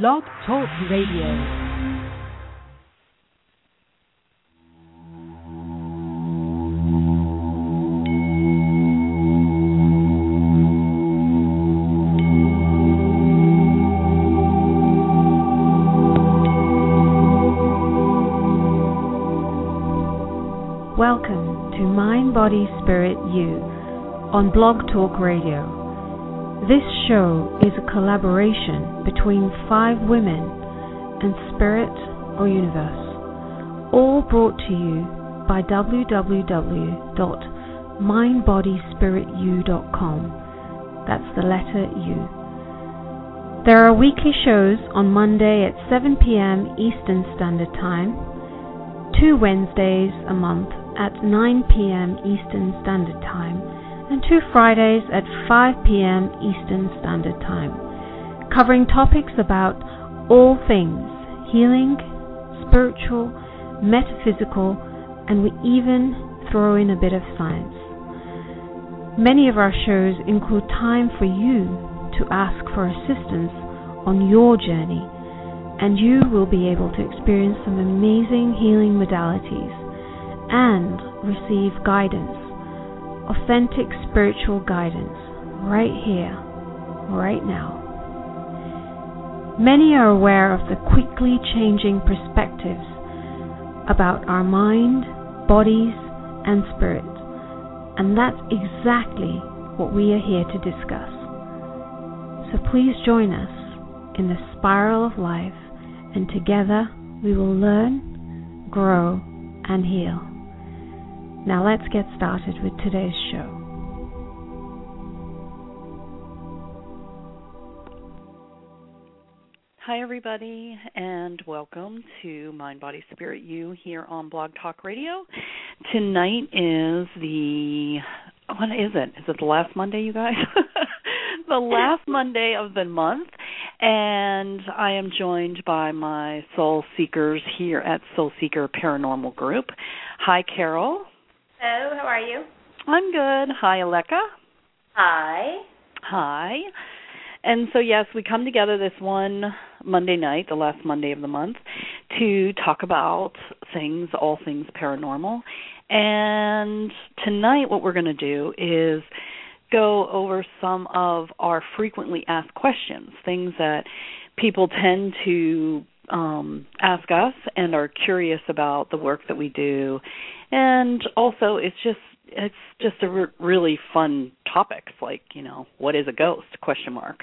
Blog Talk Radio. Welcome to Mind, Body, Spirit, You on Blog Talk Radio. This show is collaboration between five women and Spirit or Universe, all brought to you by www.mindbodyspiritu.com. That's the letter U. There are weekly shows on Monday at 7 p.m. Eastern Standard Time, two Wednesdays a month at 9 p.m. Eastern Standard Time and two Fridays at 5 p.m. Eastern Standard Time, covering topics about all things healing, spiritual, metaphysical, and we even throw in a bit of science. Many of our shows include time for you to ask for assistance on your journey, and you will be able to experience some amazing healing modalities and receive guidance, authentic spiritual guidance, right here, right now. Many are aware of the quickly changing perspectives about our mind, bodies, and spirit, and that's exactly what we are here to discuss. So please join us in the spiral of life, and together we will learn, grow, and heal. Now let's get started with today's show. Hi, everybody, and welcome to Mind, Body, Spirit You here on Blog Talk Radio. Tonight is the what is it? Is it the last Monday, you guys? the last Monday of the month, and I am joined by my soul seekers here at Soul Seeker Paranormal Group. Hi, Carol. Hello, how are you? I'm good. Hi, Aleka. Hi. Hi. And so, yes, we come together this one Monday night, the last Monday of the month, to talk about things, all things paranormal. And tonight, what we're going to do is go over some of our frequently asked questions, things that people tend to um, ask us and are curious about the work that we do. And also it's just it's just a re- really fun topics like you know what is a ghost? Question mark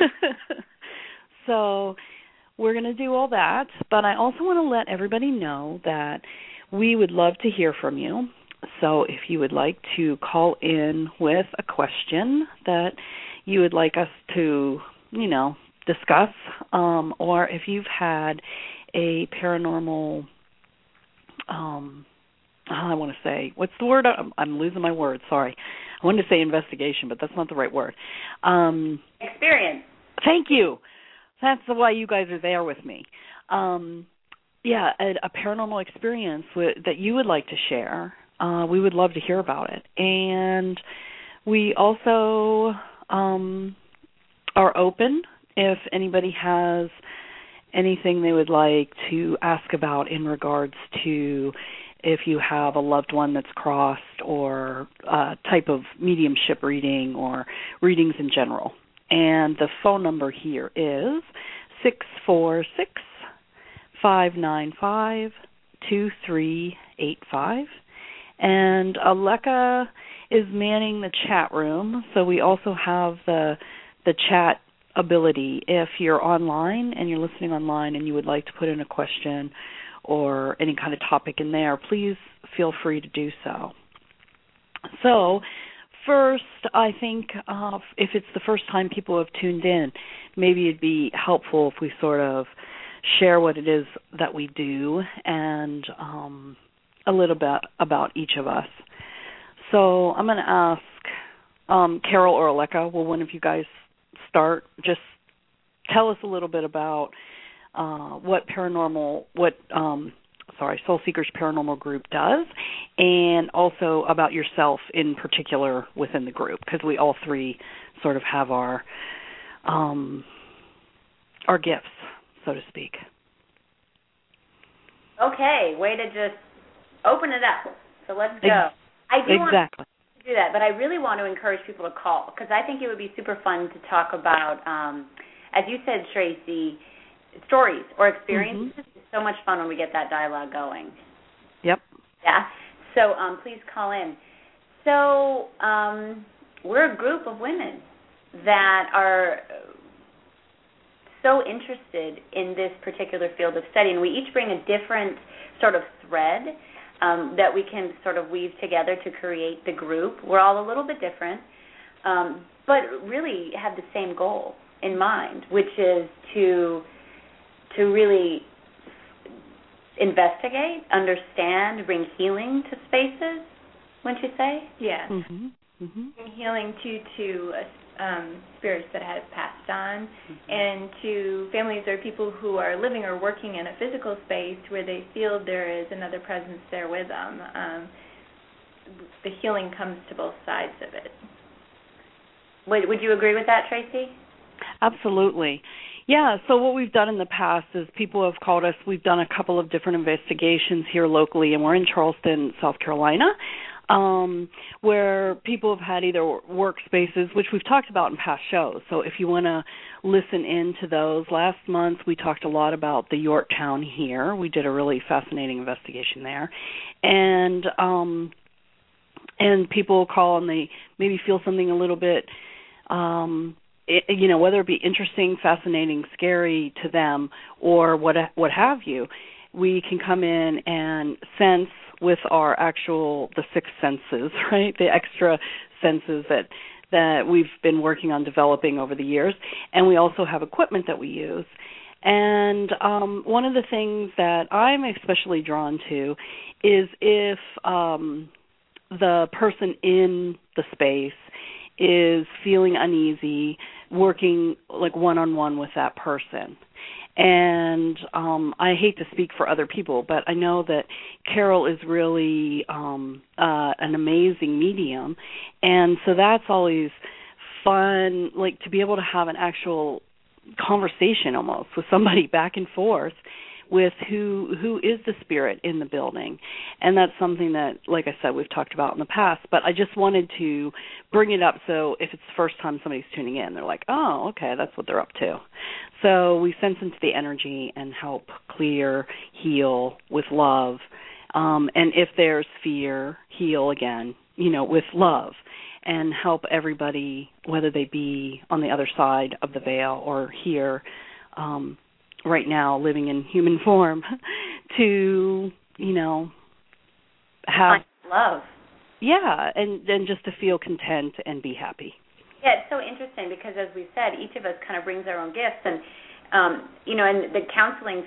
so we're going to do all that but i also want to let everybody know that we would love to hear from you so if you would like to call in with a question that you would like us to you know discuss um or if you've had a paranormal um I want to say what's the word? I'm, I'm losing my word. Sorry. I wanted to say investigation, but that's not the right word. Um, Experience. Thank you. That's why you guys are there with me. Um, yeah, a, a paranormal experience w- that you would like to share. Uh, we would love to hear about it, and we also um, are open if anybody has anything they would like to ask about in regards to if you have a loved one that's crossed or a type of mediumship reading or readings in general. And the phone number here is six four six five nine five two three eight five. And Aleka is manning the chat room, so we also have the the chat ability. If you're online and you're listening online and you would like to put in a question or any kind of topic in there, please feel free to do so. So, first, I think uh, if it's the first time people have tuned in, maybe it'd be helpful if we sort of share what it is that we do and um, a little bit about each of us. So, I'm going to ask um, Carol or Aleka, will one of you guys start? Just tell us a little bit about uh, what paranormal, what um, sorry, Soul Seekers Paranormal Group does, and also about yourself in particular within the group, because we all three sort of have our um, our gifts. so to speak. Okay, way to just open it up. So let's go. I do exactly. want to do that, but I really want to encourage people to call because I think it would be super fun to talk about, um, as you said, Tracy, stories or experiences. So much fun when we get that dialogue going. Yep. Yeah. So um, please call in. So um, we're a group of women that are so interested in this particular field of study, and we each bring a different sort of thread um, that we can sort of weave together to create the group. We're all a little bit different, um, but really have the same goal in mind, which is to to really investigate, understand, bring healing to spaces. Wouldn't you say? Yeah. Mm-hmm. Mm-hmm. And healing to to uh, um, spirits that have passed on, Mm-hmm. and to families or people who are living or working in a physical space where they feel there is another presence there with them. Um, the healing comes to both sides of it. Would Would you agree with that, Tracy? Absolutely. Yeah, so what we've done in the past is people have called us. We've done a couple of different investigations here locally, and we're in Charleston, South Carolina, um, where people have had either workspaces, which we've talked about in past shows. So if you want to listen in to those, last month we talked a lot about the Yorktown here. We did a really fascinating investigation there, and um, and people call and they maybe feel something a little bit. Um, you know whether it be interesting, fascinating, scary to them, or what what have you, we can come in and sense with our actual the six senses, right? The extra senses that that we've been working on developing over the years, and we also have equipment that we use. And um, one of the things that I'm especially drawn to is if um, the person in the space is feeling uneasy working like one on one with that person. And um I hate to speak for other people but I know that Carol is really um uh an amazing medium. And so that's always fun like to be able to have an actual conversation almost with somebody back and forth with who who is the spirit in the building. And that's something that like i said we've talked about in the past but i just wanted to bring it up so if it's the first time somebody's tuning in they're like oh okay that's what they're up to. So we sense into the energy and help clear heal with love. Um and if there's fear heal again you know with love and help everybody whether they be on the other side of the veil or here um right now living in human form to you know have love. Yeah and then just to feel content and be happy. Yeah it's so interesting because as we said each of us kind of brings our own gifts. And um you know and the counseling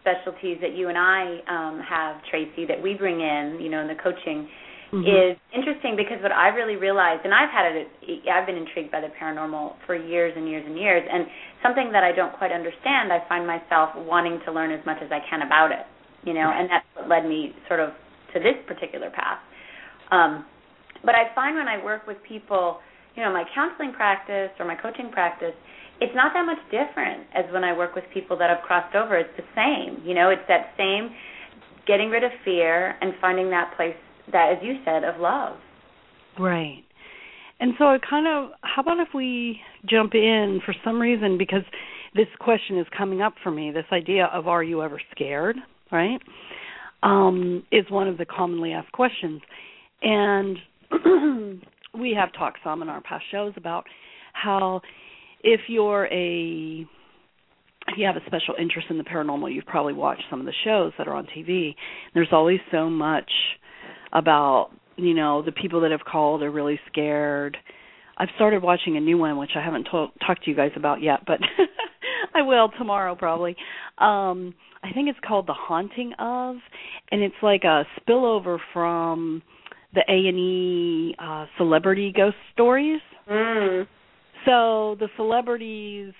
specialties that you and I um have Tracy that we bring in you know in the coaching mm-hmm. is interesting because what I've really realized, and I've had it, I've been intrigued by the paranormal for years and years and years, and something that I don't quite understand, I find myself wanting to learn as much as I can about it, you know, and that's what led me sort of to this particular path. Um, but I find when I work with people, you know, my counseling practice or my coaching practice, it's not that much different as when I work with people that have crossed over. It's the same, you know, it's that same getting rid of fear and finding that place that, as you said, of love. Right. And so I kind of, how about if we jump in for some reason, because this question is coming up for me, this idea of are you ever scared, right? Um, is one of the commonly asked questions. And we have talked some in our past shows about how if you're a if you have a special interest in the paranormal, you've probably watched some of the shows that are on TV. There's always so much about you know the people that have called are really scared. I've started watching a new one which I haven't told, talked to you guys about yet, but I will tomorrow probably. Um I think it's called The Haunting of and it's like a spillover from the A&E uh celebrity ghost stories. Mm. So the celebrities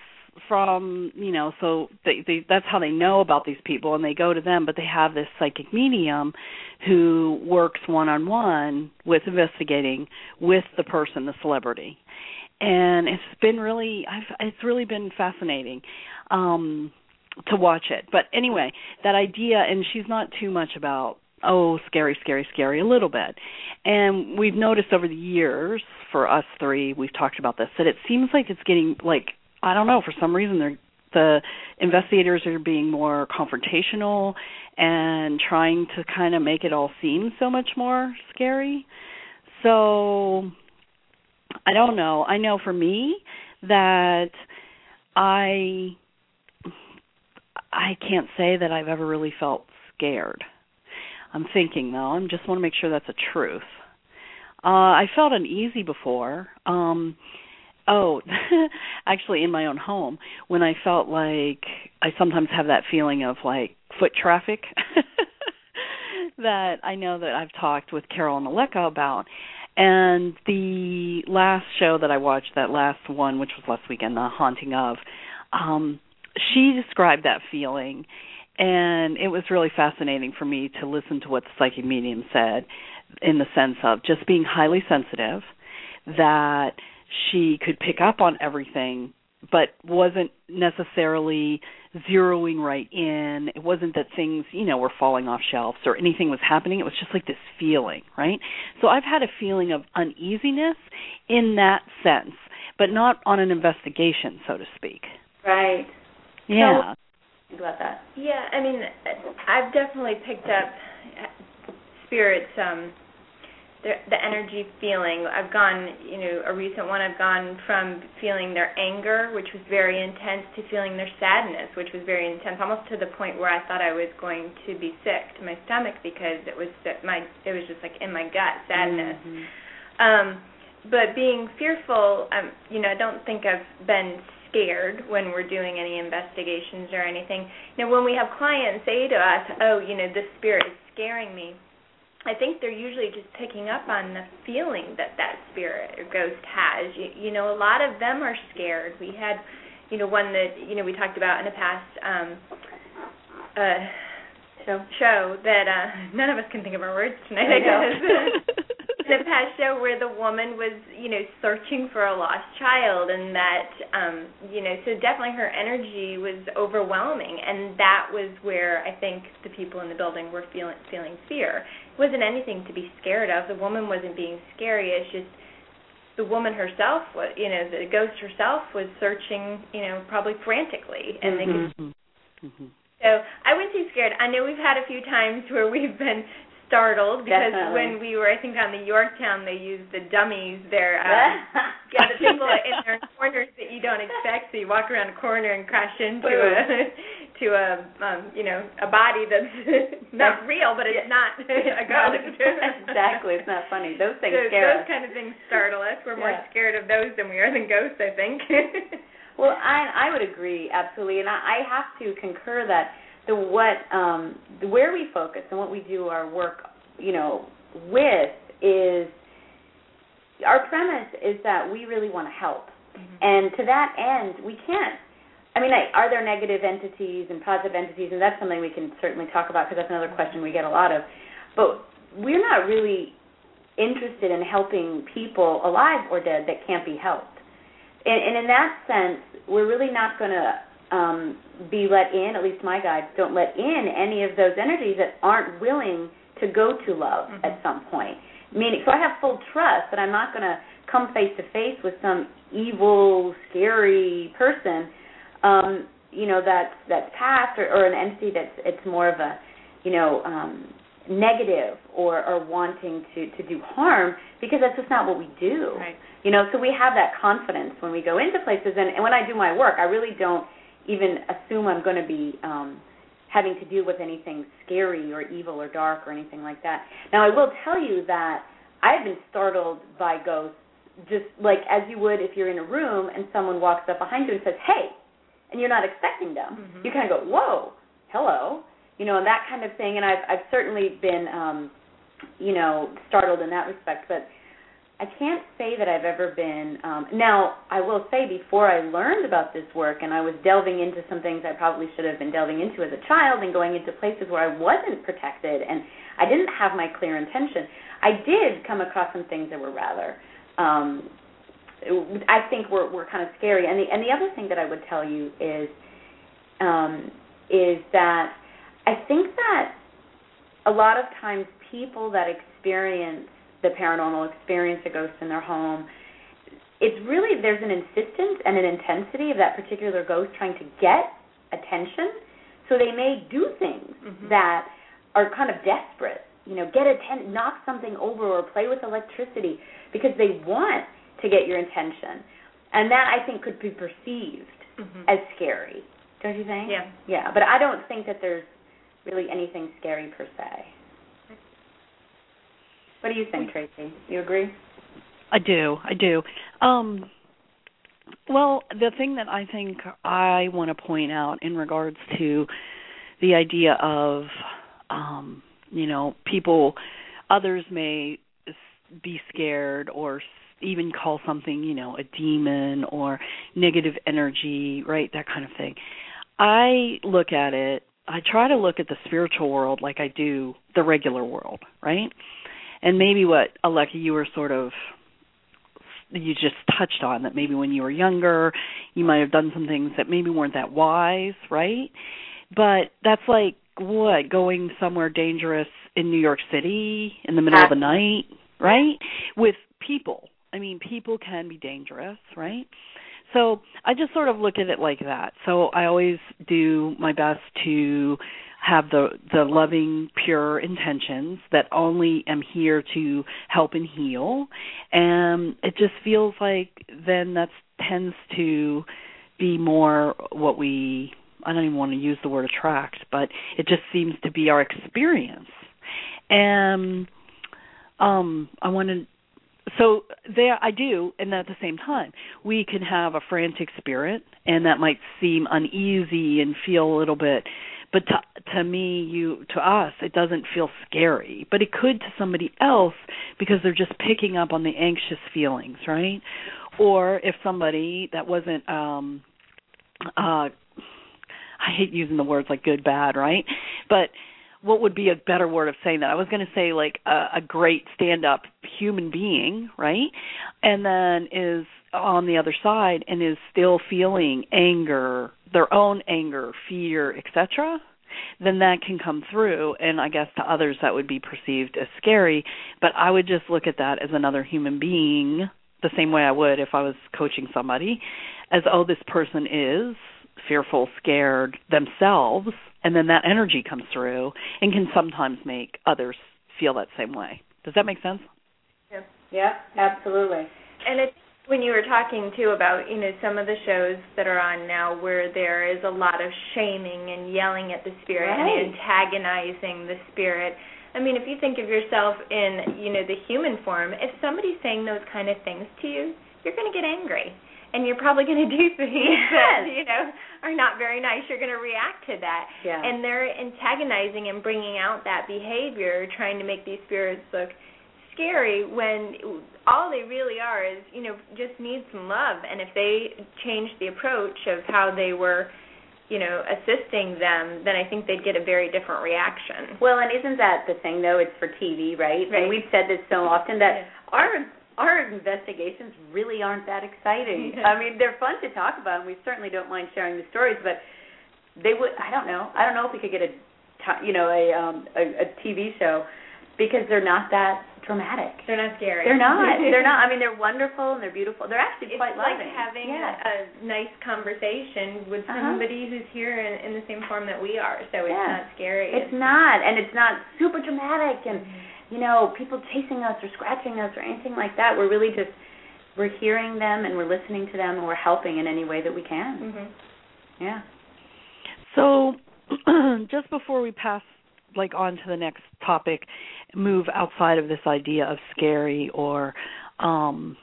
from you know so they, they that's how they know about these people and they go to them but they have this psychic medium who works one on one with investigating with the person the celebrity and it's been really I've it's really been fascinating um to watch it. But anyway, that idea, and she's not too much about oh scary scary scary a little bit and we've noticed over the years for us three we've talked about this that it seems like it's getting like i don't know for some reason they're the investigators are being more confrontational and trying to kind of make it all seem so much more scary so i don't know i know for me that i I can't say that I've ever really felt scared. I'm thinking though. I just want to make sure that's a truth. Uh I felt uneasy before. Um oh, actually in my own home when I felt like I sometimes have that feeling of like foot traffic that I know that I've talked with Carol and Aleka about. And the last show that I watched, that last one, which was last weekend, The Haunting of, um, she described that feeling and it was really fascinating for me to listen to what the psychic medium said in the sense of just being highly sensitive that she could pick up on everything but wasn't necessarily zeroing right in. It wasn't that things you know were falling off shelves or anything was happening. It was just like this feeling right? So i've had a feeling of uneasiness in that sense but not on an investigation so to speak. Right. Yeah. So, about that. Yeah, I mean, I've definitely picked up spirits um the the energy feeling i've gone you know a recent one i've gone from feeling their anger which was very intense to feeling their sadness which was very intense almost to the point where i thought i was going to be sick to my stomach because it was my it was just like in my gut sadness mm-hmm. um but being fearful um you know i don't think i've been scared when we're doing any investigations or anything. You know, when we have clients say to us, "Oh, you know, this spirit is scaring me," I think they're usually just picking up on the feeling that that spirit or ghost has. You, you know, a lot of them are scared. We had, you know, one that you know we talked about in the past um, uh, show show that uh, none of us can think of our words tonight. I guess. the past show where the woman was, you know, searching for a lost child, and that, um, you know, so definitely her energy was overwhelming, and that was where I think the people in the building were feeling feeling fear. Wasn't anything to be scared of. The woman wasn't being scary. It's just the woman herself you know, the ghost herself was searching, you know, probably frantically, and mm-hmm. they could. Mm-hmm. mm-hmm. So I wouldn't say scared. I know we've had a few times where we've been startled because Definitely. when we were, I think, on the Yorktown, they used the dummies. They're um, yeah, the people in their corners that you don't expect. So you walk around a corner and crash into a to a um, you know a body that's not real, but it's not a ghost. exactly, it's not funny. Those things so scare those us. kind of things startle us. We're more scared of those than we are than ghosts, I think. well, I I would agree absolutely, and I, I have to concur that the what um, where we focus and what we do our work, you know, with is our premise is that we really want to help, mm-hmm. and to that end, we can't. I mean, are there negative entities and positive entities? And that's something we can certainly talk about because that's another question we get a lot of. But we're not really interested in helping people alive or dead that can't be helped. And, and in that sense, we're really not going to um, be let in, at least my guides don't let in any of those energies that aren't willing to go to love mm-hmm. at some point. Meaning, so I have full trust that I'm not going to come face to face with some evil, scary person, um, you know, that's that's past or, or an entity that's it's more of a, you know, um, negative or or wanting to to do harm because that's just not what we do. Right. You know, so we have that confidence when we go into places, and, and when I do my work, I really don't even assume I'm going to be um, having to deal with anything scary or evil or dark or anything like that. Now, I will tell you that I've been startled by ghosts just like as you would if you're in a room and someone walks up behind you and says, "Hey," and you're not expecting them. Mm-hmm. You kind of go, "Whoa, hello," you know, and that kind of thing. And I've I've certainly been, um, you know, startled in that respect, but I can't say that I've ever been. Um, now, I will say before I learned about this work and I was delving into some things I probably should have been delving into as a child and going into places where I wasn't protected and I didn't have my clear intention, I did come across some things that were rather. Um, I think were were kind of scary. And the and the other thing that I would tell you is, um, is that I think that a lot of times people that experience the paranormal, experience a ghost in their home, it's really there's an insistence and an intensity of that particular ghost trying to get attention. So they may do things mm-hmm. that are kind of desperate, you know, get attention, knock something over or play with electricity because they want to get your attention. And that I think could be perceived mm-hmm. as scary. Don't you think? Yeah. Yeah, but I don't think that there's really anything scary per se. What do you think, Tracy? You agree? I do. I do. Um well, the thing that I think I want to point out in regards to the idea of um you know, people others may be scared or even call something, you know, a demon or negative energy, right? That kind of thing. I look at it, I try to look at the spiritual world like I do the regular world, right? And maybe what Aleka you were sort of you just touched on that maybe when you were younger you might have done some things that maybe weren't that wise, right? But that's like what going somewhere dangerous in New York City in the middle of the night, right? With people. I mean, people can be dangerous, right? So I just sort of look at it like that. So I always do my best to have the the loving pure intentions that only am here to help and heal and it just feels like then that tends to be more what we I don't even want to use the word attract but it just seems to be our experience and um I want to so there I do and at the same time we can have a frantic spirit and that might seem uneasy and feel a little bit but to to me you to us it doesn't feel scary but it could to somebody else because they're just picking up on the anxious feelings right? Or if somebody that wasn't um uh I hate using the words like good bad right? But what would be a better word of saying that? I was going to say like a, a great stand-up human being, right? And then is on the other side and is still feeling anger, their own anger, fear, etc. Then that can come through, and I guess to others that would be perceived as scary. But I would just look at that as another human being, the same way I would if I was coaching somebody, as oh, this person is fearful, scared themselves, and then that energy comes through and can sometimes make others feel that same way. Does that make sense? Yeah, yeah, absolutely. And it's when you were talking too about you know some of the shows that are on now where there is a lot of shaming and yelling at the spirit right. and antagonizing the spirit. I mean, if you think of yourself in you know the human form, if somebody's saying those kind of things to you, you're going to get angry and you're probably going to do things yes. that you know are not very nice. You're going to react to that, yeah. and they're antagonizing and bringing out that behavior, trying to make these spirits look scary when all they really are is you know just need some love. And if they change the approach of how they were you know, assisting them, then I think they'd get a very different reaction. Well, and isn't that the thing though? It's for TV, right? right. And we've said this so often that yeah. our our investigations really aren't that exciting. I mean, they're fun to talk about, and we certainly don't mind sharing the stories. But they would, I don't know, I don't know if we could get a, you know, a um, a, a TV show because they're not that dramatic. They're not scary. They're not. they're not. I mean, they're wonderful and they're beautiful. They're actually it's quite like loving. having yeah. a, a nice conversation with uh-huh. somebody who's here in, in the same form that we are. So it's yeah. not scary. It's, it's not, and it's not super dramatic and. Mm-hmm you know, people chasing us or scratching us or anything like that. We're really just we're hearing them and we're listening to them and we're helping in any way that we can. Mm-hmm. Yeah. So, just before we pass like on to the next topic, move outside of this idea of scary or um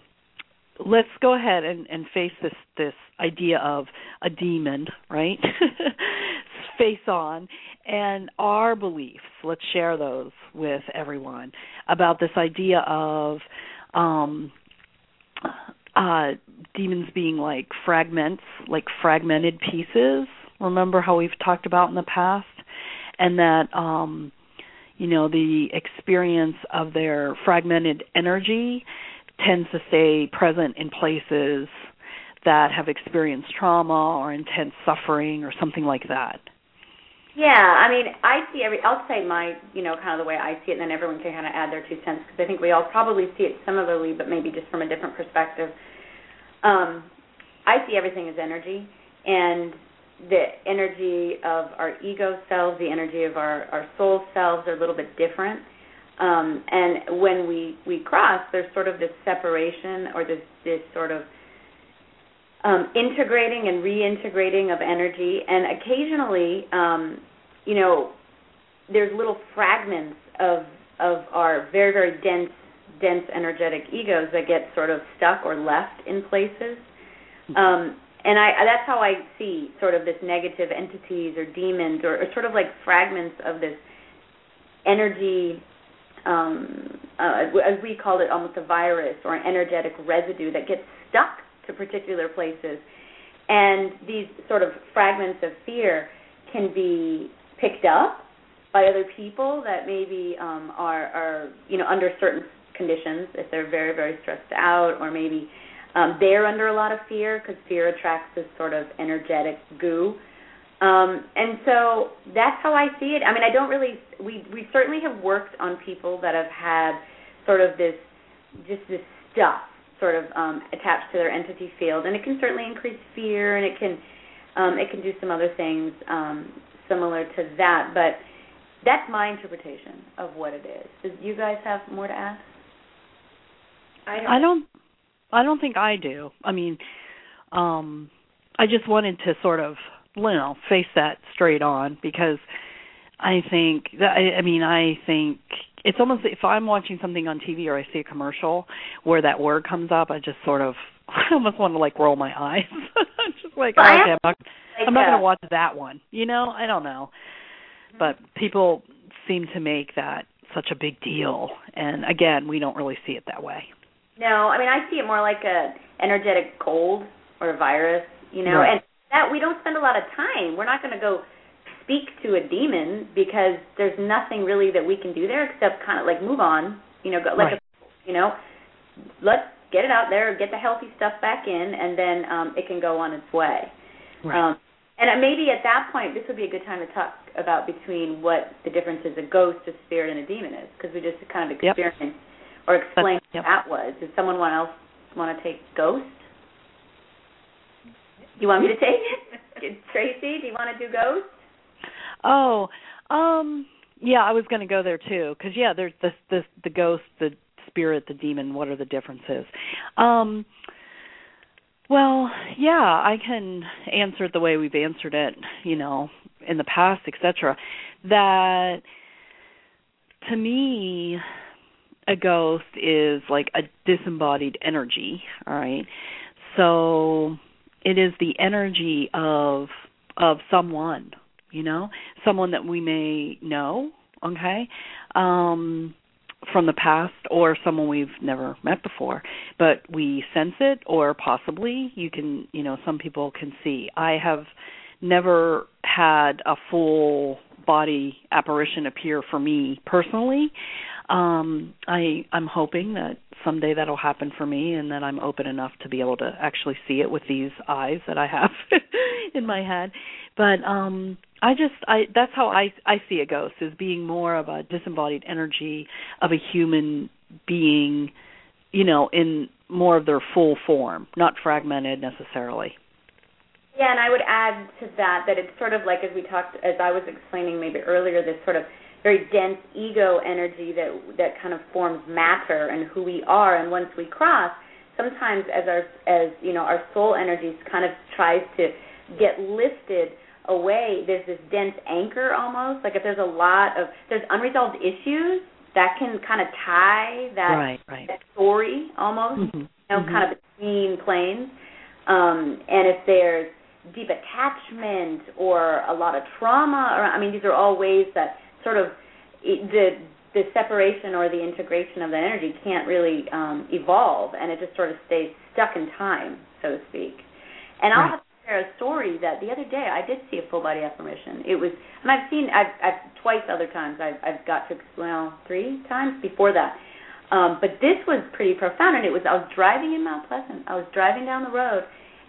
let's go ahead and, and face this this idea of a demon, right? face on and our beliefs. Let's share those with everyone about this idea of um uh demons being like fragments, like fragmented pieces. Remember how we've talked about in the past and that um you know the experience of their fragmented energy tends to stay present in places that have experienced trauma or intense suffering or something like that. Yeah, I mean, I see every. I'll say my, you know, kind of the way I see it, and then everyone can kind of add their two cents because I think we all probably see it similarly, but maybe just from a different perspective. Um, I see everything as energy, and the energy of our ego selves, the energy of our our soul selves are a little bit different. Um, and when we we cross, there's sort of this separation or this this sort of um, integrating and reintegrating of energy, and occasionally, um, you know, there's little fragments of of our very very dense dense energetic egos that get sort of stuck or left in places. Mm-hmm. Um, and I that's how I see sort of this negative entities or demons or, or sort of like fragments of this energy um, uh, as we call it almost a virus or an energetic residue that gets stuck to particular places. And these sort of fragments of fear can be picked up by other people that maybe um, are, are, you know, under certain conditions, if they're very, very stressed out, or maybe um, they're under a lot of fear because fear attracts this sort of energetic goo. Um, and so that's how I see it. I mean, I don't really. We we certainly have worked on people that have had sort of this, just this stuff sort of um, attached to their entity field, and it can certainly increase fear, and it can um, it can do some other things um, similar to that. But that's my interpretation of what it is. Do you guys have more to add? I don't. I don't. I don't think I do. I mean, um, I just wanted to sort of, you know, face that straight on because I think that I, I mean I think it's almost if I'm watching something on TV or I see a commercial where that word comes up, I just sort of I almost want to like roll my eyes. I'm just like, well, okay, I'm not, I'm not going to watch that one. You know, I don't know, mm-hmm. but people seem to make that such a big deal, and again, we don't really see it that way. No, I mean I see it more like a energetic cold or a virus, you know, right. and that we don't spend a lot of time. We're not going to go speak to a demon because there's nothing really that we can do there except kind of like move on, you know, go, like right. a, you know, let's get it out there, get the healthy stuff back in, and then um, it can go on its way. Right. Um, and maybe at that point, this would be a good time to talk about between what the difference is a ghost, a spirit, and a demon is, because we just kind of experienced yep. or explained yep. what that was. Does someone want else want to take ghost? You want me to take it? Tracy, do you want to do ghost? Oh, um, yeah, I was going to go there too because yeah, there's the the the ghost, the spirit, the demon. What are the differences? Um, well, yeah, I can answer it the way we've answered it, you know, in the past, etc. That to me, a ghost is like a disembodied energy. All right, so it is the energy of of someone you know, someone that we may know, okay, um, from the past or someone we've never met before, but we sense it or possibly you can, you know, some people can see. I have never had a full body apparition appear for me personally. Um I I'm hoping that someday that'll happen for me and that I'm open enough to be able to actually see it with these eyes that I have in my head. But um I just I that's how I I see a ghost as being more of a disembodied energy of a human being, you know, in more of their full form, not fragmented necessarily. Yeah, and I would add to that that it's sort of like as we talked as I was explaining maybe earlier this sort of very dense ego energy that that kind of forms matter and who we are and once we cross sometimes as our as you know our soul energies kind of tries to get lifted away, there's this dense anchor almost. Like if there's a lot of there's unresolved issues that can kind of tie that, right, right. that story almost, mm-hmm. you know, mm-hmm. kind of between planes. Um, and if there's deep attachment or a lot of trauma, or I mean, these are all ways that sort of the the separation or the integration of that energy can't really um, evolve, and it just sort of stays stuck in time, so to speak. And I'll have share a story that the other day I did see a full body apparition. It was, and I've seen, I've, I've twice other times I've, I've got to, well, three times before that. Um, but this was pretty profound, and it was I was driving in Mount Pleasant. I was driving down the road,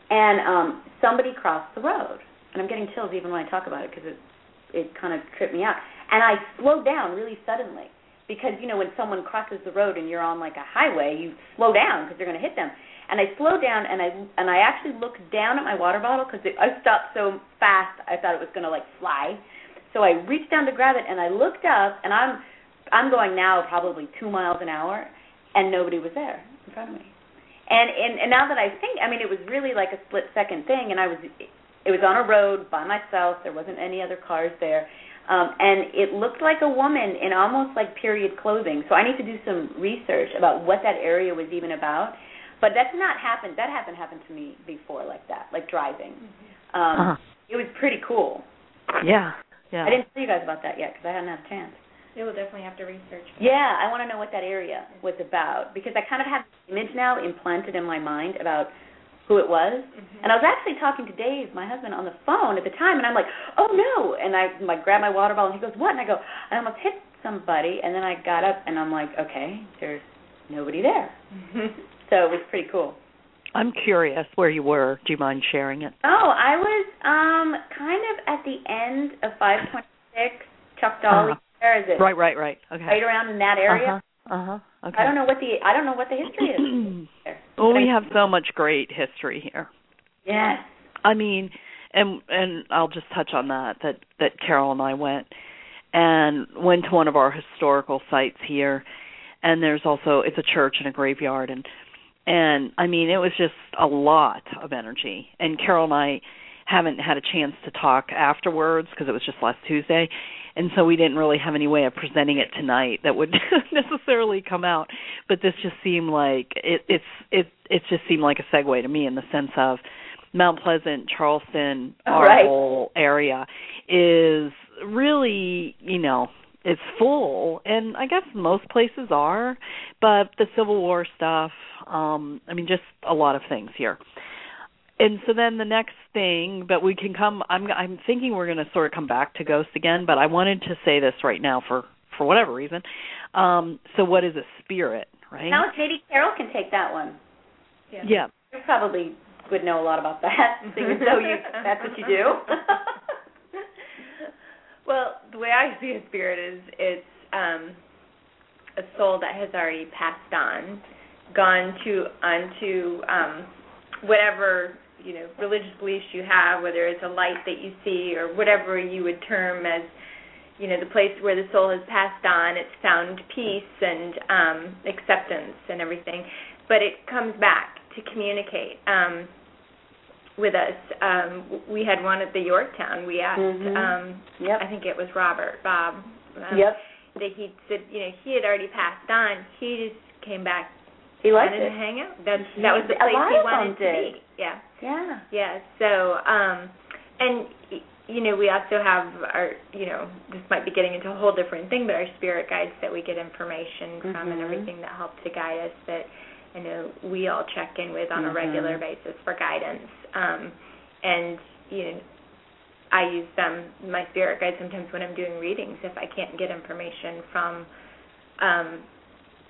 and um, somebody crossed the road, and I'm getting chills even when I talk about it because it it kind of tripped me out. And I slowed down really suddenly because you know when someone crosses the road and you're on like a highway, you slow down because you're going to hit them. And I slowed down and I and I actually looked down at my water bottle because I stopped so fast I thought it was going to like fly. So I reached down to grab it and I looked up and I'm I'm going now probably two miles an hour and nobody was there in front of me. And and, and now that I think, I mean, it was really like a split second thing, and I was it was on a road by myself. There wasn't any other cars there. Um, and it looked like a woman in almost like period clothing. So I need to do some research about what that area was even about. But that's not happened. That hasn't happened to me before, like that, like driving. Mm-hmm. Um, uh-huh. It was pretty cool. Yeah, yeah. I didn't tell you guys about that yet because I hadn't had a chance. Yeah, we'll definitely have to research. Yeah, I want to know what that area was about because I kind of have an image now implanted in my mind about who it was. Mm-hmm. And I was actually talking to Dave, my husband, on the phone at the time, and I'm like, "Oh no!" And I like grab my water bottle, and he goes, "What?" And I go, "I almost hit somebody." And then I got up, and I'm like, "Okay, there's nobody there." so it was pretty cool. I'm curious where you were. Do you mind sharing it? Oh, I was um kind of at the end of 526 Chuck Dawley. Uh-huh. Where is it? Right, right, right. Okay. Right around in that area. Uh huh. Uh-huh. Okay. I don't know what the I don't know what the history is. well, we have so much great history here. Yes. I mean, and and I'll just touch on that that that Carol and I went and went to one of our historical sites here and there's also it's a church and a graveyard and and I mean it was just a lot of energy. And Carol and I haven't had a chance to talk afterwards because it was just last Tuesday. And so we didn't really have any way of presenting it tonight that would necessarily come out. But this just seemed like it it's it it just seemed like a segue to me in the sense of Mount Pleasant, Charleston, our Right. whole area is really, you know, it's full and I guess most places are, but the Civil War stuff, um I mean just a lot of things here. And so then the next thing, but we can come I'm I'm thinking we're going to sort of come back to ghosts again, but I wanted to say this right now for for whatever reason. Um so what is a spirit, right? Now maybe Carol can take that one. yeah. You probably would know a lot about that, though you that's what you do. Well, the way I see a spirit is it's um, a soul that has already passed on, gone to onto um, whatever you know religious beliefs you have, whether it's a light that you see or whatever you would term as you know the place where the soul has passed on. It's found peace and um, acceptance and everything, but it comes back to communicate. Um, with us, um, we had one at the Yorktown. We asked Mhm. um, yep. I think it was Robert Bob. Um, Yep. That he said, you know, he had already passed on. He just came back, He liked wanted it. to hang out. That's that was the place he wanted to be. Yeah, Yeah. yeah. So, um, and you know, we also have our, you know, this might be getting into a whole different thing, but our spirit guides that we get information from and Mhm. everything that help to guide us that I know we all check in with on a Mhm. regular basis for guidance. Um, and you know, I use them my spirit guide sometimes when I'm doing readings if I can't get information from um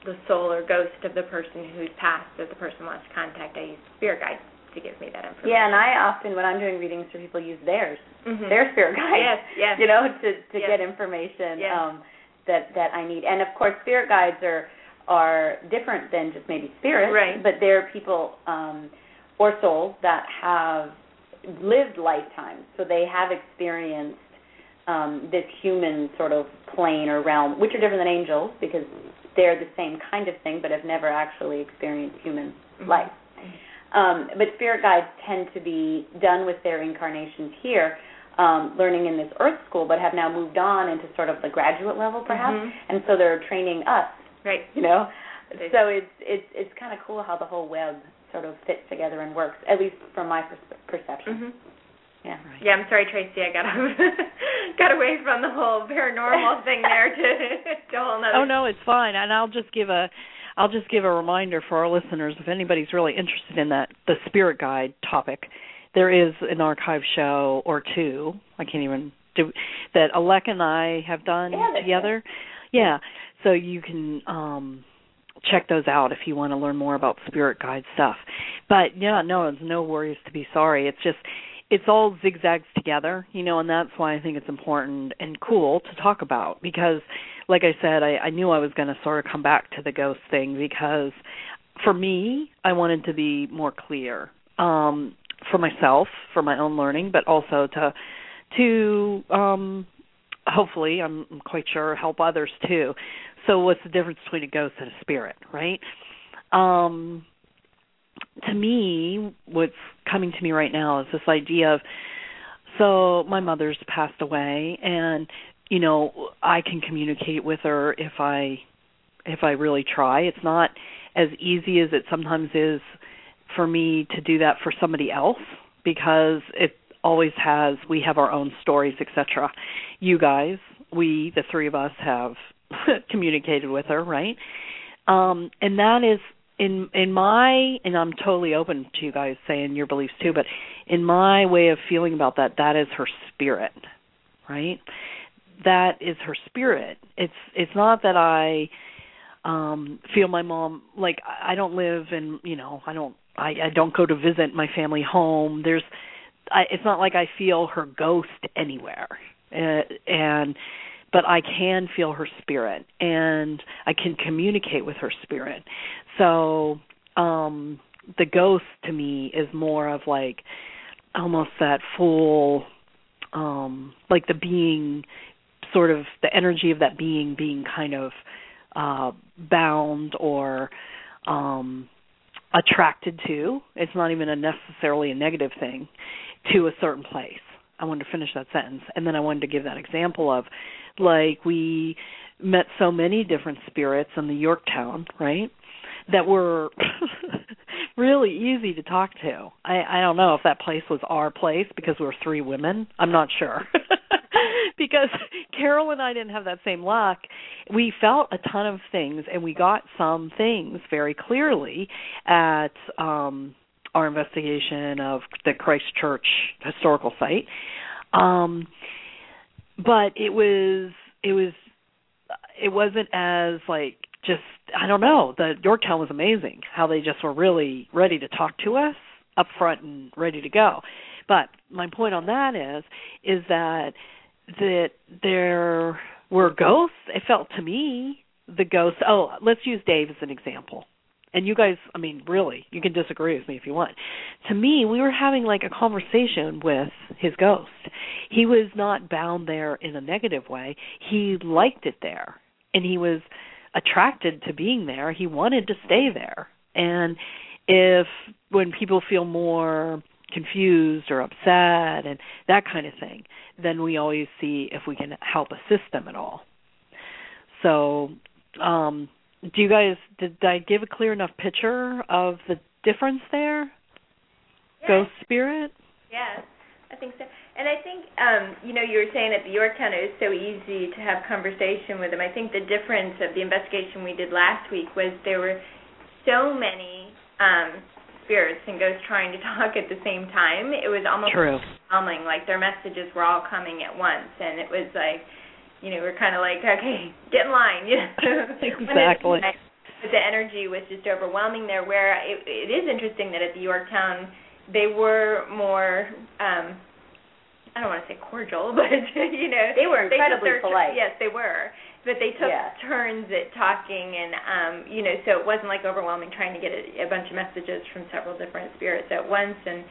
the soul or ghost of the person who's passed that the person wants to contact. I use spirit guides to give me that information. Yeah, and I often when I'm doing readings for people use theirs, Mhm. their spirit guides. Yes, yes. You know, to to Yes. get information Yes. um that that I need. And of course spirit guides are are different than just maybe spirits, Right. but they're people um or souls that have lived lifetimes. So they have experienced um this human sort of plane or realm, which are different than angels because they're the same kind of thing but have never actually experienced human Mhm. life. Um, but spirit guides tend to be done with their incarnations here, um, learning in this earth school, but have now moved on into sort of the graduate level, perhaps, Mhm. and so they're training us. Right. You know, so it's it's it's kind of cool how the whole web sort of fits together and works, at least from my pers- perception. Mhm. Yeah. Yeah, I'm sorry, Tracy. I got got away from the whole paranormal thing there to to a whole nother. Oh no, it's fine. And I'll just give a I'll just give a reminder for our listeners if anybody's really interested in that the spirit guide topic. There is an archive show or two. I can't even do that Aleka and I have done Yeah, that's together. Yeah. So you can um check those out if you want to learn more about spirit guide stuff. But yeah, no, it's no worries to be sorry. It's just it's all zigzags together, you know, and that's why I think it's important and cool to talk about because like I said, I, I knew I was gonna sort of come back to the ghost thing because for me, I wanted to be more clear. Um for myself, for my own learning, but also to to um hopefully I'm quite sure help others too. So what's the difference between a ghost and a spirit, right? Um to me what's coming to me right now is this idea of so my mother's passed away and you know I can communicate with her if I if I really try. It's not as easy as it sometimes is for me to do that for somebody else because it always has we have our own stories etc you guys we the three of us have communicated with her right? Um and that is in in my and I'm totally open to you guys saying your beliefs too but in my way of feeling about that that is her spirit right? That is her spirit. It's it's not that I um feel my mom like I don't live in you know I don't I, I don't go to visit my family home. There's, I, it's not like I feel her ghost anywhere, uh, and but I can feel her spirit, and I can communicate with her spirit. So, um, the ghost to me is more of like almost that full, um, like the being, sort of the energy of that being being kind of uh bound or um attracted to it's not even a necessarily a negative thing to a certain place. I wanted to finish that sentence. And then i wanted to give that example of like we met so many different spirits in the yorktown right that were really easy to talk to. I i don't know if that place was our place because we were three women. I'm not sure. Because Carol and I didn't have that same luck. We felt a ton of things and we got some things very clearly at um our investigation of the Christchurch historical site. Um but it was it was it wasn't as like just I don't know, the Yorktown was amazing how they just were really ready to talk to us up front and ready to go. But my point on that is is that that there were ghosts. It felt to me the ghosts. Oh, let's use Dave as an example. And you guys, I mean, really, you can disagree with me if you want. To me, we were having like a conversation with his ghost. He was not bound there in a negative way. He liked it there, and he was attracted to being there. He wanted to stay there. And if when people feel more confused or upset and that kind of thing, then we always see if we can help assist them at all. So, um, do you guys did I give a clear enough picture of the difference there? Yes. Ghost spirit? Yes, I think so. And I think um, you know, you were saying at the Yorktown it was so easy to have conversation with them. I think the difference of the investigation we did last week was there were so many um spirits and ghosts trying to talk at the same time. It was almost True. overwhelming. Like their messages were all coming at once, and it was like, you know, we're kind of like, okay, get in line. You know? exactly. But the energy was just overwhelming there. Where it, it is interesting that at the Yorktown, they were more. um I don't want to say cordial, but you know, They were incredibly they polite. Yes, they were but they took Yeah. turns at talking and um you know so it wasn't like overwhelming trying to get a, a bunch of messages from several different spirits at once and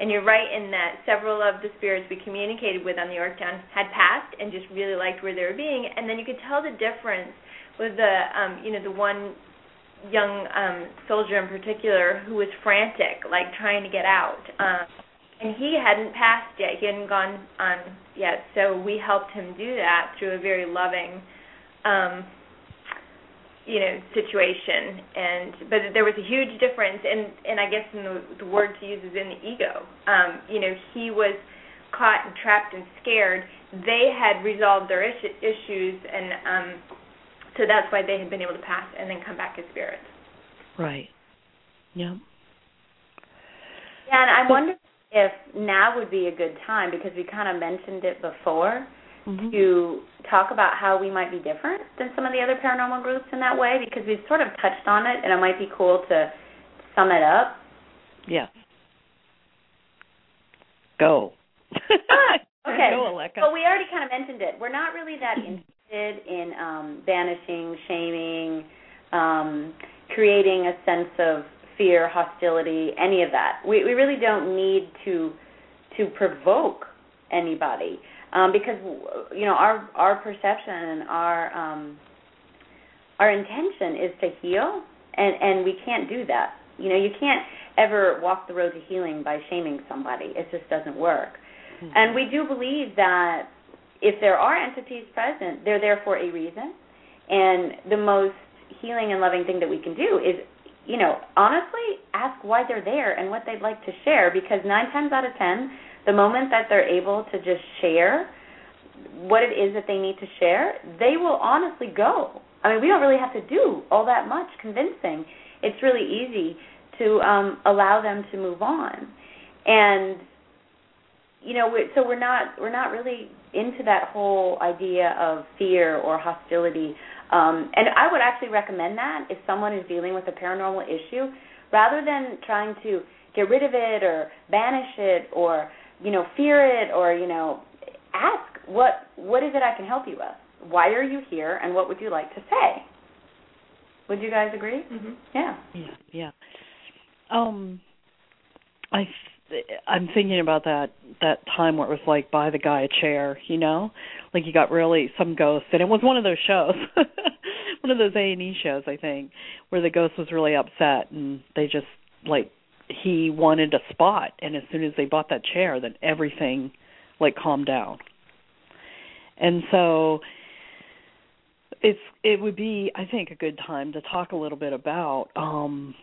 and you're right in that several of the spirits we communicated with on the Yorktown had passed and just really liked where they were being. And then you could tell the difference with the um you know the one young um soldier in particular who was frantic like trying to get out. Um and he hadn't passed yet. He hadn't gone on yet. So we helped him do that through a very loving um you know situation and but there was a huge difference and and I guess in the the word to use is in the ego um you know he was caught and trapped and scared they had resolved their issu- issues and um so that's why they had been able to pass and then come back as spirits Right. Yeah. Yeah, and I wonder if now would be a good time because we kind of mentioned it before Mm-hmm. to talk about how we might be different than some of the other paranormal groups in that way because we've sort of touched on it and it might be cool to sum it up. Yeah. Go. okay. Go, Aleka. Well, we already kind of mentioned it. We're not really that interested in um, banishing, shaming, um, creating a sense of fear, hostility, any of that. We we really don't need to to provoke anybody um, because you know our our perception and our um, our intention is to heal, and and we can't do that. You know, you can't ever walk the road to healing by shaming somebody. It just doesn't work. Mm-hmm. And we do believe that if there are entities present, they're there for a reason. And the most healing and loving thing that we can do is, you know, honestly ask why they're there and what they'd like to share because 9 times out of 10, the moment that they're able to just share what it is that they need to share, they will honestly go. I mean, we don't really have to do all that much convincing. It's really easy to um, allow them to move on, and you know, we're, so we're not we're not really into that whole idea of fear or hostility. Um, and I would actually recommend that if someone is dealing with a paranormal issue, rather than trying to get rid of it or banish it or you know fear it or you know ask what what is it I can help you with? Why are you here, and what would you like to say? Would you guys agree? Mm-hmm. Yeah. Yeah. Yeah. Um, I I'm thinking about that that time where it was like buy the guy a chair, you know, like you got really some ghost, and it was one of those shows, one of those A and E shows, I think, where the ghost was really upset, and they just like he wanted a spot, and as soon as they bought that chair, then everything like calmed down, and so it's it would be I think a good time to talk a little bit about um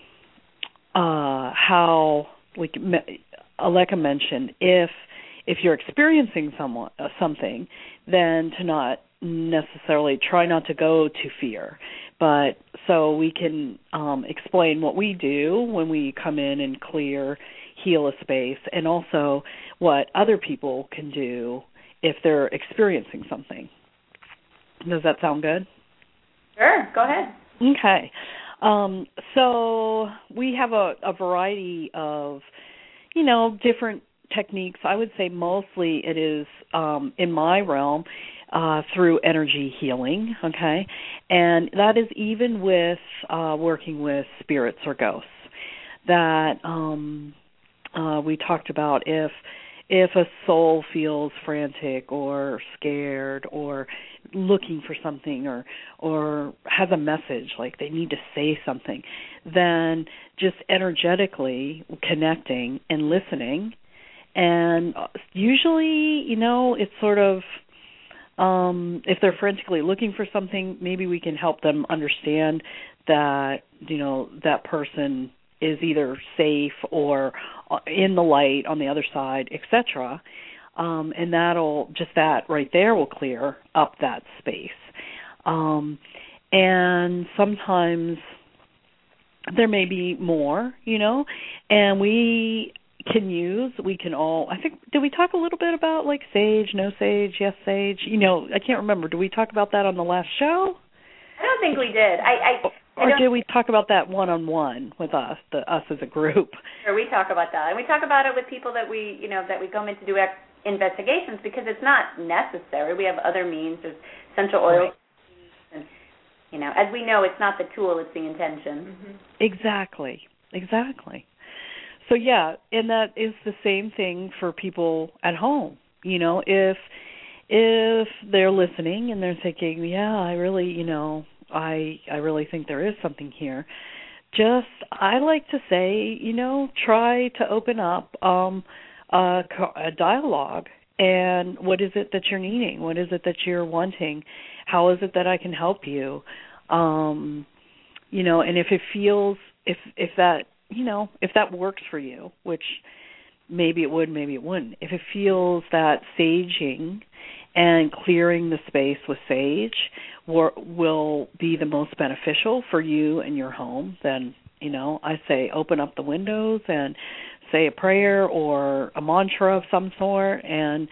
uh how like Aleka mentioned if if you're experiencing someone uh, something then to not necessarily try not to go to fear. But so we can um explain what we do when we come in and clear heal a space and also what other people can do if they're experiencing something. Does that sound good? Sure. Go ahead. Okay. Um, so we have a, a variety of, you know, different techniques. I would say mostly it is um, in my realm uh, through energy healing, okay, and that is even with uh, working with spirits or ghosts. That um, uh, we talked about if if a soul feels frantic or scared or looking for something or or has a message like they need to say something then just energetically connecting and listening. And usually you know it's sort of um if they're frantically looking for something maybe we can help them understand that you know that person is either safe or in the light on the other side etc um, and that'll just that right there will clear up that space. Um, and sometimes there may be more, you know, and we can use we can all i think did we talk a little bit about like sage no sage yes sage? You know i can't remember. Did we talk about that on the last show? I don't think we did. I i or did we talk about that one on one with us the us as a group sure we talk about that and we talk about it with people that we you know that we come in to do ex- investigations because it's not necessary. We have other means. There's essential oil, right. and you know, as we know, it's not the tool; it's the intention. Mm-hmm. Exactly. Exactly. So yeah, and that is the same thing for people at home. You know, if if they're listening and they're thinking, "Yeah, I really, you know, I I really think there is something here." Just I like to say, you know, try to open up um a, a dialogue. And what is it that you're needing? What is it that you're wanting? How is it that i can help you? Um you know and if it feels if if that you know if that works for you which maybe it would maybe it wouldn't if it feels that saging and clearing the space with sage will, will be the most beneficial for you and your home then you know i say open up the windows and say a prayer or a mantra of some sort and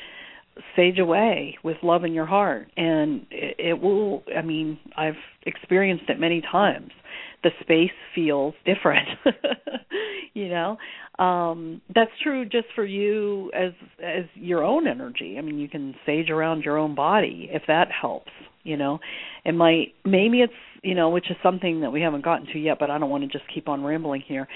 sage away with love in your heart. And it, it will i mean i've experienced it many times the space feels different. you know, um, that's true just for you as as your own energy. I mean, you can sage around your own body if that helps. You know, it might maybe it's you know which is something that we haven't gotten to yet, but I don't want to just keep on rambling here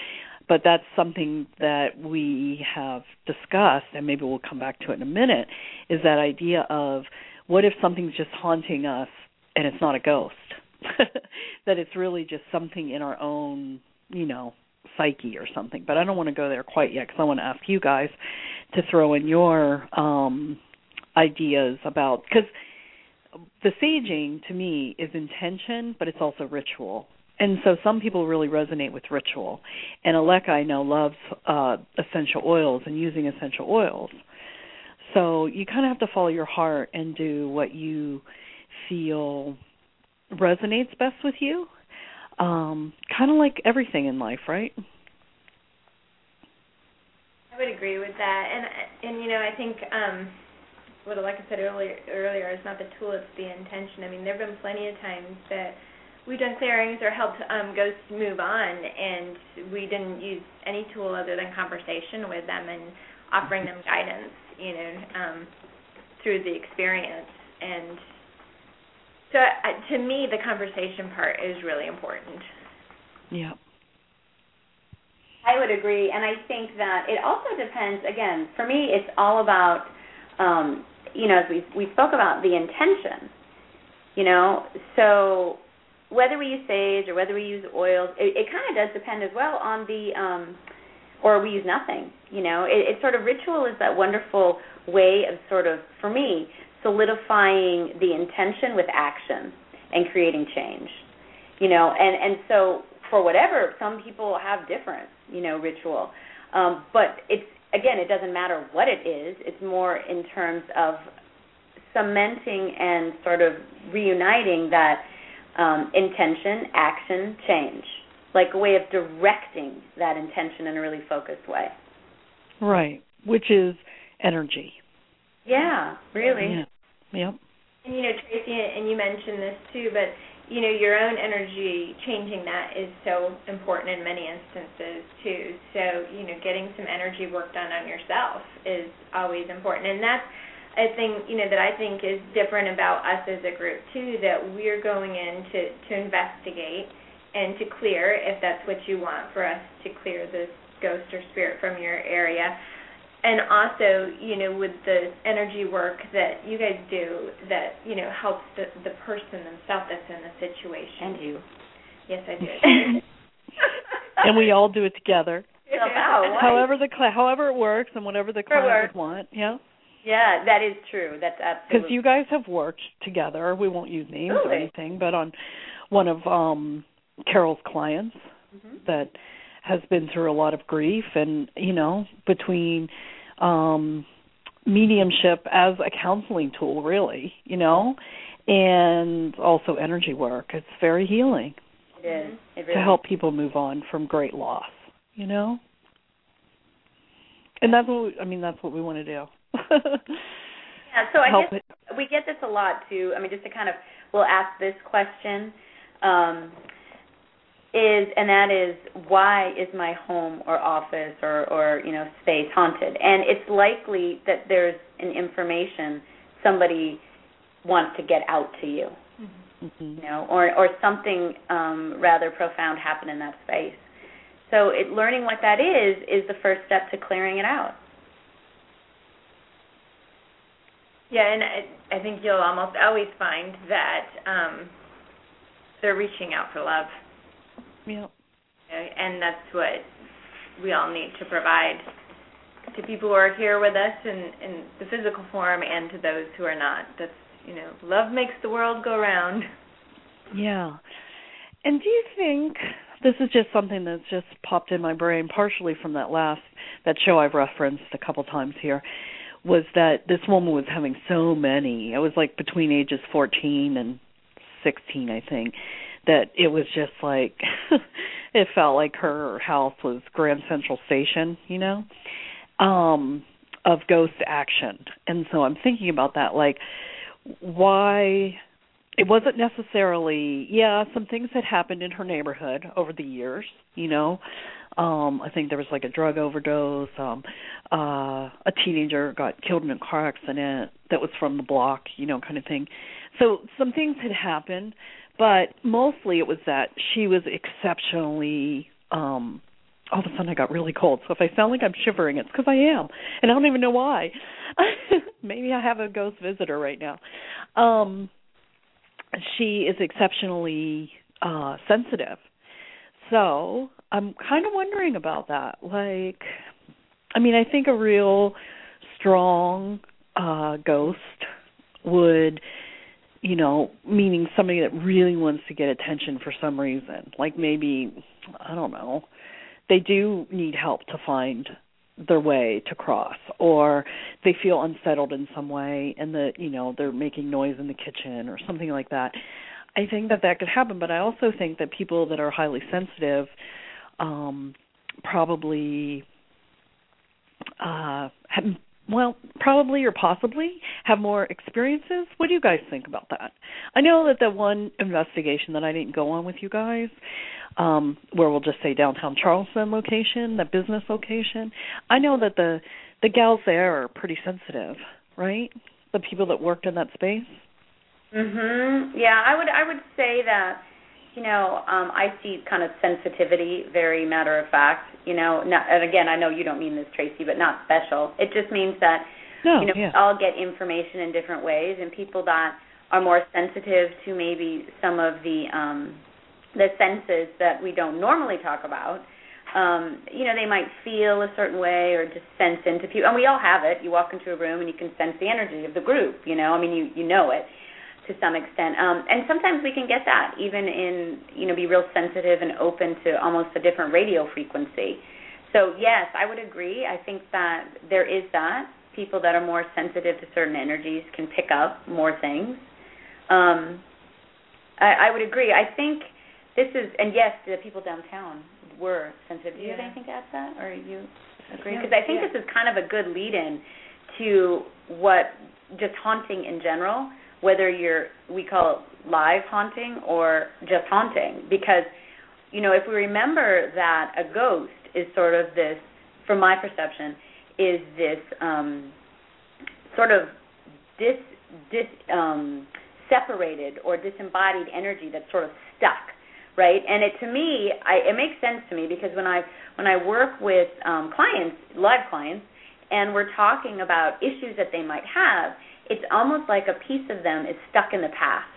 but that's something that we have discussed and maybe we'll come back to it in a minute is that idea of what if something's just haunting us and it's not a ghost that it's really just something in our own you know psyche or something but i don't want to go there quite yet because i want to ask you guys to throw in your um ideas about because the saging to me is intention but it's also ritual and so some people really resonate with ritual. And Aleka, I know, loves uh, essential oils and using essential oils. So you kind of have to follow your heart and do what you feel resonates best with you. Um, kind of like everything in life, right? I would agree with that, and and you know I think um, what like I said earlier earlier is not the tool, it's the intention. I mean there have been plenty of times that we've done clearings or helped um, ghosts move on, and we didn't use any tool other than conversation with them and offering them guidance, you know, um, through the experience. And so, uh, to me, the conversation part is really important. Yeah. I would agree, and I think that it also depends. Again, for me, it's all about, um, you know, as we we spoke about the intention. You know, so whether we use sage or whether we use oils, it, it kind of does depend as well on the, um, or we use nothing. You know, it, it sort of ritual is that wonderful way of sort of, for me, solidifying the intention with action and creating change. You know, and and so for whatever, some people have different, you know, ritual, um, but it's again, it doesn't matter what it is. It's more in terms of cementing and sort of reuniting that um, intention, action, change, like a way of directing that intention in a really focused way. Right, which is energy. Yeah, really. Yeah. Yep. And you know, Tracy, and you mentioned this too, but you know, your own energy changing that is so important in many instances too. So, you know, getting some energy work done on yourself is always important. And that's a thing you know that I think is different about us as a group too that we're going in to to investigate and to clear if that's what you want for us to clear this ghost or spirit from your area and also you know with the energy work that you guys do that you know helps the the person themselves that's in the situation and you yes I do and we all do it together oh, however the cl- however it works and whatever the client would want yeah yeah, that is true. That's absolutely because you guys have worked together. We won't use names really? or anything, but on one of um Carol's clients mm-hmm. that has been through a lot of grief, and you know, between um mediumship as a counseling tool, really, you know, and also energy work. It's very healing. It is. It really to help people move on from great loss, you know. And that's what we, I mean. That's what we want to do. yeah, so I Help guess it. we get this a lot too. I mean, just to kind of, we'll ask this question, um, is and that is why is my home or office or or you know space haunted? And it's likely that there's an information somebody wants to get out to you, mm-hmm. you know, or or something um, rather profound happened in that space. So it, learning what that is is the first step to clearing it out. Yeah, and I, I think you'll almost always find that um, they're reaching out for love. Yeah. And that's what we all need to provide to people who are here with us in, in the physical form and to those who are not. That's, you know, love makes the world go round. Yeah. And do you think this is just something that's just popped in my brain partially from that last that show I've referenced a couple times here was that this woman was having so many. It was like between ages 14 and 16, I think, that it was just like it felt like her house was Grand Central Station, you know, um, of ghost action. And so I'm thinking about that, like why it wasn't necessarily yeah some things had happened in her neighborhood over the years you know um i think there was like a drug overdose um uh a teenager got killed in a car accident that was from the block you know kind of thing so some things had happened but mostly it was that she was exceptionally um all of a sudden I got really cold. So if I sound like I'm shivering, it's because I am, and I don't even know why. Maybe I have a ghost visitor right now. Um, she is exceptionally uh sensitive. So I'm kind of wondering about that. Like, I mean, I think a real strong uh ghost would you know, meaning somebody that really wants to get attention for some reason. Like maybe, I don't know, they do need help to find their way to cross or they feel unsettled in some way and that you know they're making noise in the kitchen or something like that i think that that could happen but i also think that people that are highly sensitive um probably uh have well probably or possibly have more experiences. What do you guys think about that? I know that the one investigation that i didn't go on with you guys um where we'll just say downtown charleston location the business location i know that the the gals there are pretty sensitive right? The people that worked in that space? Mhm yeah i would i would say that you know um i see kind of sensitivity very matter of fact you know not, and again i know you don't mean this tracy but not special. It just means that no, you know yeah. we all get information in different ways and people that are more sensitive to maybe some of the um the senses that we don't normally talk about um you know they might feel a certain way or just sense into people and we all have it. You walk into a room and you can sense the energy of the group you know i mean you you know it to some extent um and sometimes we can get that even in you know be real sensitive and open to almost a different radio frequency so yes i would agree i think that there is that people that are more sensitive to certain energies can pick up more things um i i would agree i think this is, and yes, the people downtown were sensitive. Do you Yeah. have anything to add to that, or you agree? Because I think yeah. this is kind of a good lead-in to what just haunting in general, whether you're we call it live haunting or just haunting. Because you know, if we remember that a ghost is sort of this, from my perception, is this um, sort of dis dis um, separated or disembodied energy that's sort of stuck right and it to me I, it makes sense to me because when i when i work with um, clients live clients and we're talking about issues that they might have it's almost like a piece of them is stuck in the past.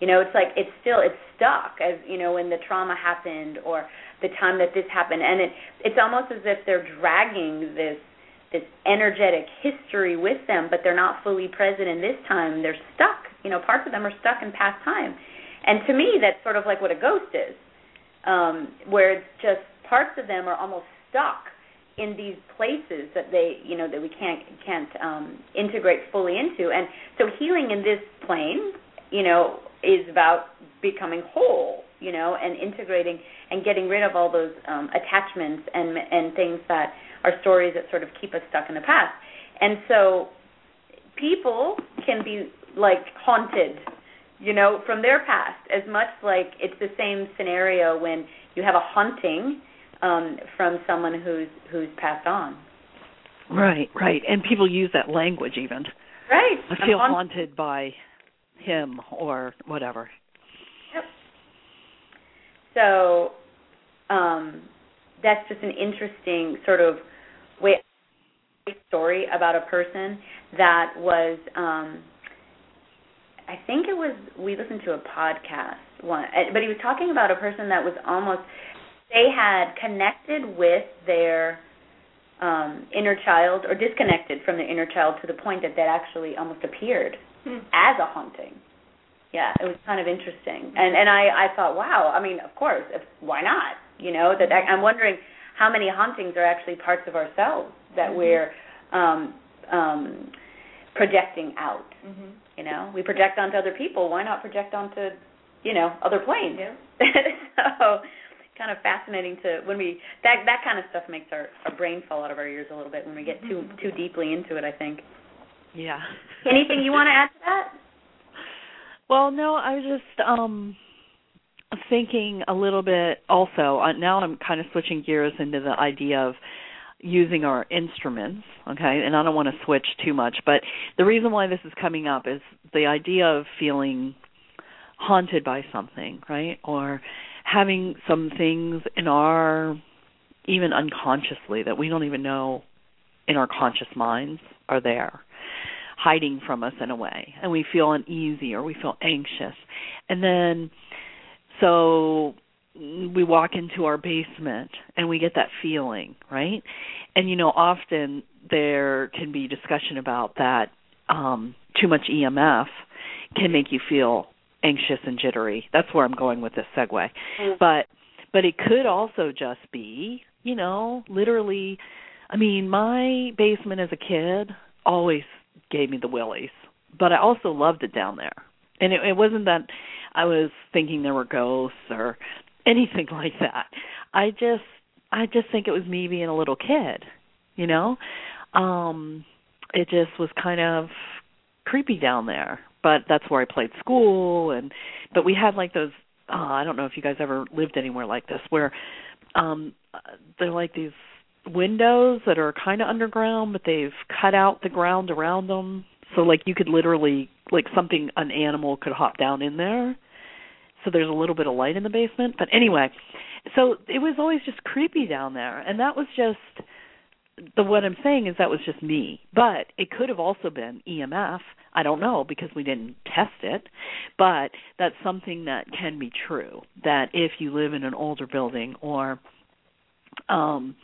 You know it's like it's still it's stuck as you know when the trauma happened or the time that this happened. And it it's almost as if they're dragging this this energetic history with them but they're not fully present. In this time they're stuck you know parts of them are stuck in past time. And to me that's sort of like what a ghost is um where it's just parts of them are almost stuck in these places that they you know that we can't can't um integrate fully into. And so healing in this plane you know is about becoming whole you know and integrating and getting rid of all those um attachments and and things that are stories that sort of keep us stuck in the past. And so people can be like haunted you know from their past as much like it's the same scenario when you have a haunting um from someone who's who's passed on. Right right. And people use that language even. Right. I feel haunt- haunted by him or whatever. Yep. so um that's just an interesting sort of way story about a person that was um I think it was we listened to a podcast one uh, but he was talking about a person that was almost they had connected with their um inner child or disconnected from the inner child to the point that that actually almost appeared Hmm. as a haunting. Yeah, it was kind of interesting, and and I I thought, wow. I mean, of course, if, why not? You know, that I'm wondering how many hauntings are actually parts of ourselves that Mhm. we're um um projecting out. Mhm. You know, we project onto other people. Why not project onto you know other planes? Yeah. so kind of fascinating to when we that that kind of stuff makes our our brain fall out of our ears a little bit when we get too too deeply into it. I think. yeah Anything you want to add to that? Well, no, I was just um thinking a little bit also. Uh, now I'm kind of switching gears into the idea of using our instruments, okay? And I don't want to switch too much, but the reason why this is coming up is the idea of feeling haunted by something, right? Or having some things in our even unconsciously that we don't even know in our conscious minds are there hiding from us in a way. And we feel uneasy or we feel anxious. And then so we walk into our basement and we get that feeling right? And you know often there can be discussion about that um too much emf can make you feel anxious and jittery. That's where i'm going with this segue. Mm-hmm. but but it could also just be you know literally i mean my basement as a kid always gave me the willies but i also loved it down there. And it, it wasn't that i was thinking there were ghosts or anything like that. I just i just think it was me being a little kid you know? Um it just was kind of creepy down there but that's where i played school and but we had like those uh, i don't know if you guys ever lived anywhere like this where um they're like these windows that are kind of underground but they've cut out the ground around them. So like you could literally like something an animal could hop down in there. So there's a little bit of light in the basement. But anyway so it was always just creepy down there. And that was just the what i'm saying is that was just me. But it could have also been emf i don't know because we didn't test it. But that's something that can be true that if you live in an older building or um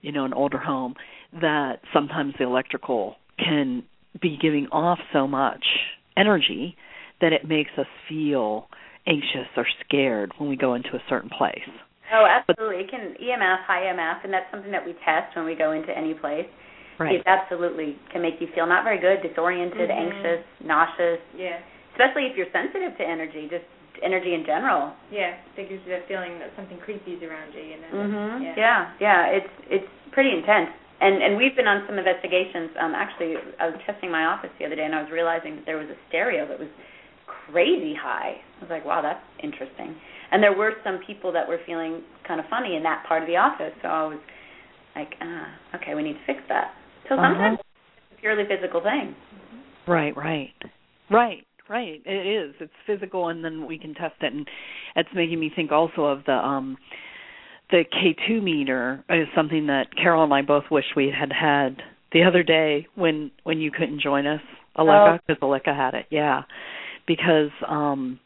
you know an older home that sometimes the electrical can be giving off so much energy that it makes us feel anxious or scared when we go into a certain place. Oh, absolutely. It can EMF, high EMF, and that's something that we test when we go into any place. Right. It absolutely can make you feel not very good, disoriented, mm-hmm. anxious, nauseous. Yeah. Especially if you're sensitive to energy, just energy in general. Yeah, it gives you that feeling that something creepy is around you. You know. Mhm. Yeah. yeah, yeah. It's it's pretty intense. And and we've been on some investigations. Um, actually, I was testing my office the other day, and I was realizing that there was a stereo that was crazy high. I was like, wow, that's interesting. And there were some people that were feeling kind of funny in that part of the office, so I was like, ah, okay, we need to fix that. So uh-huh. sometimes it's a purely physical thing. Right, right, right. Right, it is. It's physical, and then we can test it, and it's making me think also of the um the K2 meter is something that Carol and I both wish we had had the other day when when you couldn't join us, Aleka, because oh. Aleka had it. Yeah, because um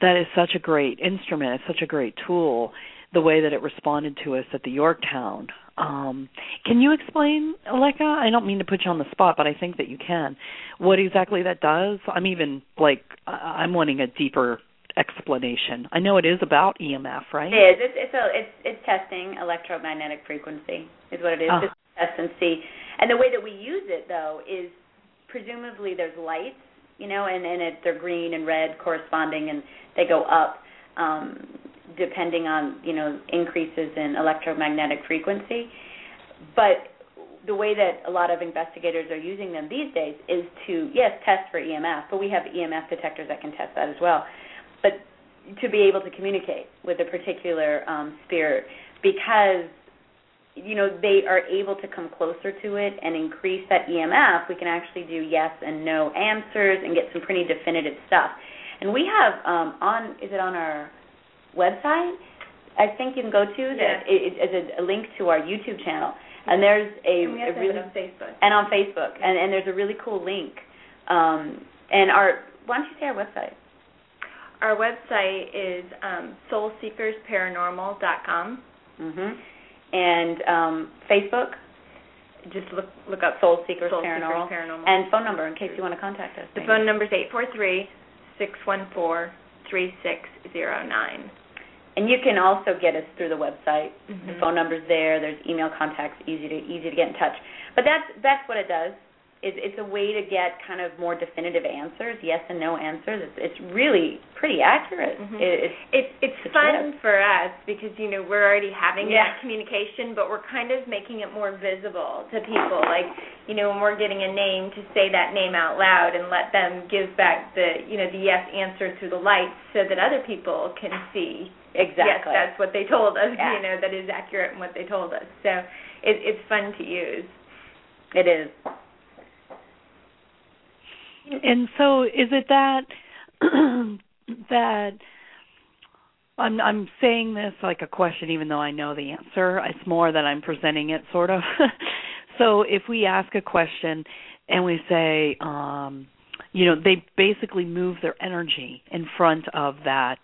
that is such a great instrument. It's such a great tool. The way that it responded to us at the Yorktown. Um, can you explain, Aleka? I don't mean to put you on the spot, but I think that you can. What exactly that does? I'm even like I'm wanting a deeper explanation. I know it is about EMF, right? It is. It's it's a, it's, it's testing electromagnetic frequency is what it is. Oh. Just test and see. And the way that we use it though is presumably there's lights, you know, and and it, they're green and red corresponding, and they go up um, depending on you know increases in electromagnetic frequency. But the way that a lot of investigators are using them these days is to yes test for EMF, but we have EMF detectors that can test that as well but to be able to communicate with a particular um, spirit because you know they are able to come closer to it and increase that EMF, we can actually do yes and no answers and get some pretty definitive stuff. And we have um, on is it on our website? I think you can go to yeah. that it, it, a, a link to our YouTube channel, and there's a, and a really on Facebook and on Facebook, and and there's a really cool link. Um, and our why don't you say our website? Our website is um, soulseekersparanormal.com. Mhm. And um, Facebook. Just look look up Soul Seekers, Soul Paranormal. Seekers Paranormal. And phone number in case you want to contact us. The phone number is eight four three six one four three six zero nine. And you can also get us through the website. Mm-hmm. The phone number's there. There's email contacts, easy to easy to get in touch. But that's that's what it does. It's, it's a way to get kind of more definitive answers, yes and no answers. It's, it's really pretty accurate. Mhm. It, it's it's it's fun good. for us because you know we're already having Yeah. that communication, but we're kind of making it more visible to people. Like you know when we're getting a name to say that name out loud and let them give back the you know the yes answer through the lights so that other people can see yes exactly. that's what they told us. Yeah. You know that is accurate in what they told us. So it, it's fun to use. it is. And so is it that that I'm I'm saying this like a question even though I know the answer. It's more that I'm presenting it sort of. so if we ask a question and we say um you know they basically move their energy in front of that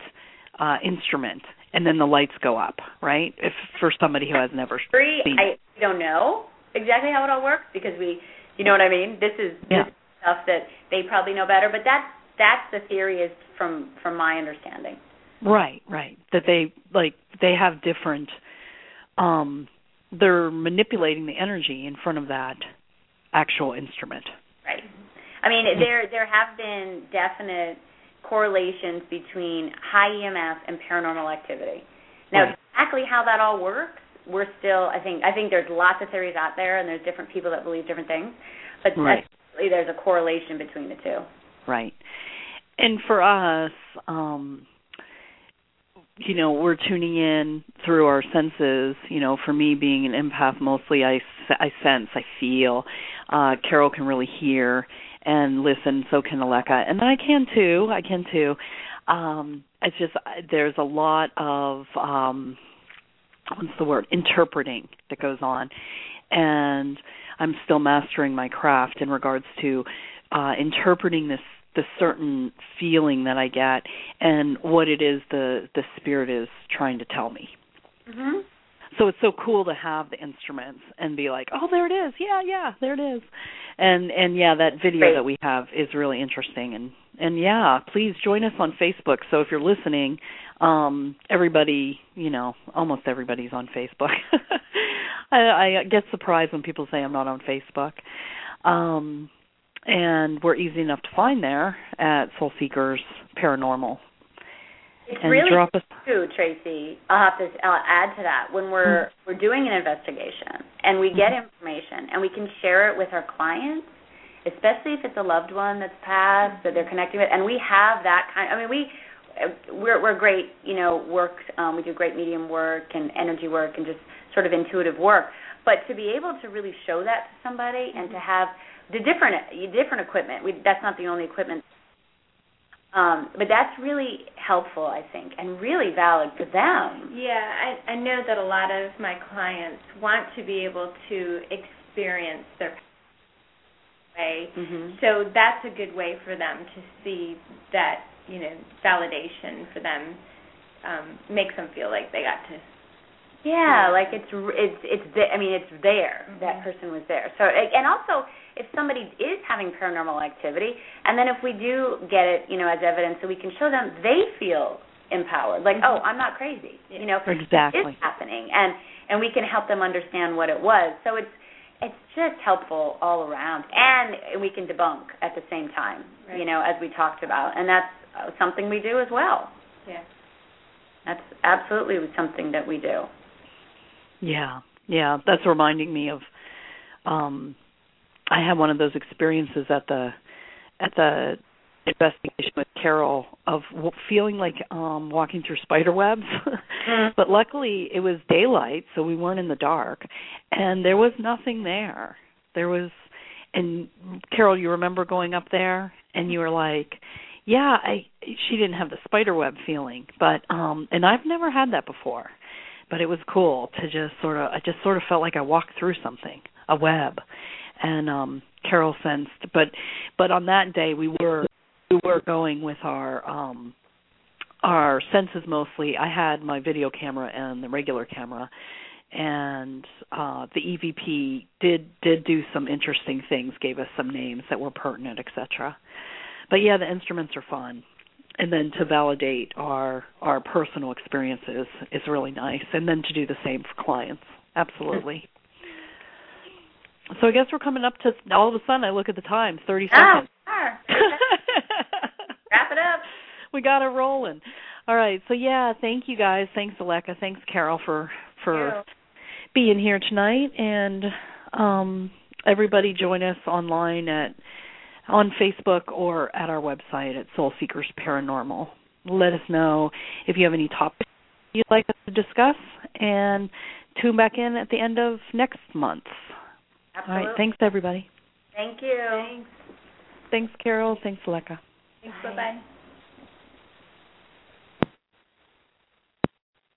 uh instrument and then the lights go up, right? If for somebody who has never Free, seen I don't know exactly how it all works because we, you know what I mean. This is Yeah. this is stuff that they probably know better, but that's that's the theory is from from my understanding. Right, right. That they like they have different um they're manipulating the energy in front of that actual instrument. Right. I mean, there there have been definite correlations between high EMF and paranormal activity. Now, Right. exactly how that all works, we're still. I think I think there's lots of theories out there, and there's different people that believe different things. But Right. There's a correlation between the two. Right. And for us, um you know, we're tuning in through our senses, you know, for me being an empath mostly I I sense, I feel. Uh Carol can really hear and listen, so can Aleka. And I can too. I can too. Um it's just there's a lot of um what's the word interpreting that goes on and i'm still mastering my craft in regards to uh interpreting this the certain feeling that i get and what it is the the spirit is trying to tell me. Mhm. so it's so cool to have the instruments and be like oh there it is. Yeah yeah there it is. And and yeah that video Great. that we have is really interesting. And and yeah please join us on facebook. So if you're listening um everybody you know almost everybody's on facebook I, I get surprised when people say i'm not on facebook um and we're easy enough to find there at soul seekers paranormal It's and really drop us too, Tracy. I'll have to I'll add to that. When we're we're doing an investigation and we get information and we can share it with our clients, especially if it's a loved one that's passed that they're connecting with, and we have that kind. I mean, we we're we're great. You know, work. Um, we do great medium work and energy work and just sort of intuitive work. But to be able to really show that to somebody and to have the different different equipment, we, that's not the only equipment um, but that's really helpful, I think, and really valid for them. Yeah, I, I know that a lot of my clients want to be able to experience their way. Mm-hmm. So that's a good way for them to see that, you know, validation for them um, makes them feel like they got to. Yeah, like it's it's it's the, I mean it's there. Mhm. That person was there. So and also if somebody is having paranormal activity, and then if we do get it, you know, as evidence, so we can show them they feel empowered. Like, Mhm. oh, I'm not crazy. Yeah. You know, Exactly. it's happening, and and we can help them understand what it was. So it's it's just helpful all around, and we can debunk at the same time. Right. You know, as we talked about, and that's uh, something we do as well. Yeah. That's absolutely something that we do. Yeah, yeah, that's reminding me of. um I had one of those experiences at the at the investigation with Carol of w- feeling like um walking through spider webs. but luckily it was daylight, so we weren't in the dark, and there was nothing there. There was, and Carol, you remember going up there, and you were like, "Yeah, I." She didn't have the spider web feeling, but um, and I've never had that before but it was cool to just sort of I just sort of felt like I walked through something, a web. And um Carol sensed but but on that day we were we were going with our um our senses mostly. I had my video camera and the regular camera and uh the EVP did did do some interesting things, gave us some names that were pertinent, etc. But yeah, the instruments are fun and then to validate our our personal experiences is really nice and then to do the same for clients absolutely so I guess we're coming up to all of a sudden I look at the time, 30 Oh, seconds. sure. Wrap it up. we got it rolling. All right. So yeah, thank you guys. Thanks Aleka. Thanks Carol for for being here tonight and um everybody join us online at on Facebook or at our website at Soul Seekers Paranormal. Let us know if you have any topics you'd like us to discuss and tune back in at the end of next month. Absolutely. All right, thanks everybody. Thank you. Thanks. Thanks Carol, thanks Aleka. Thanks. Bye. Bye bye.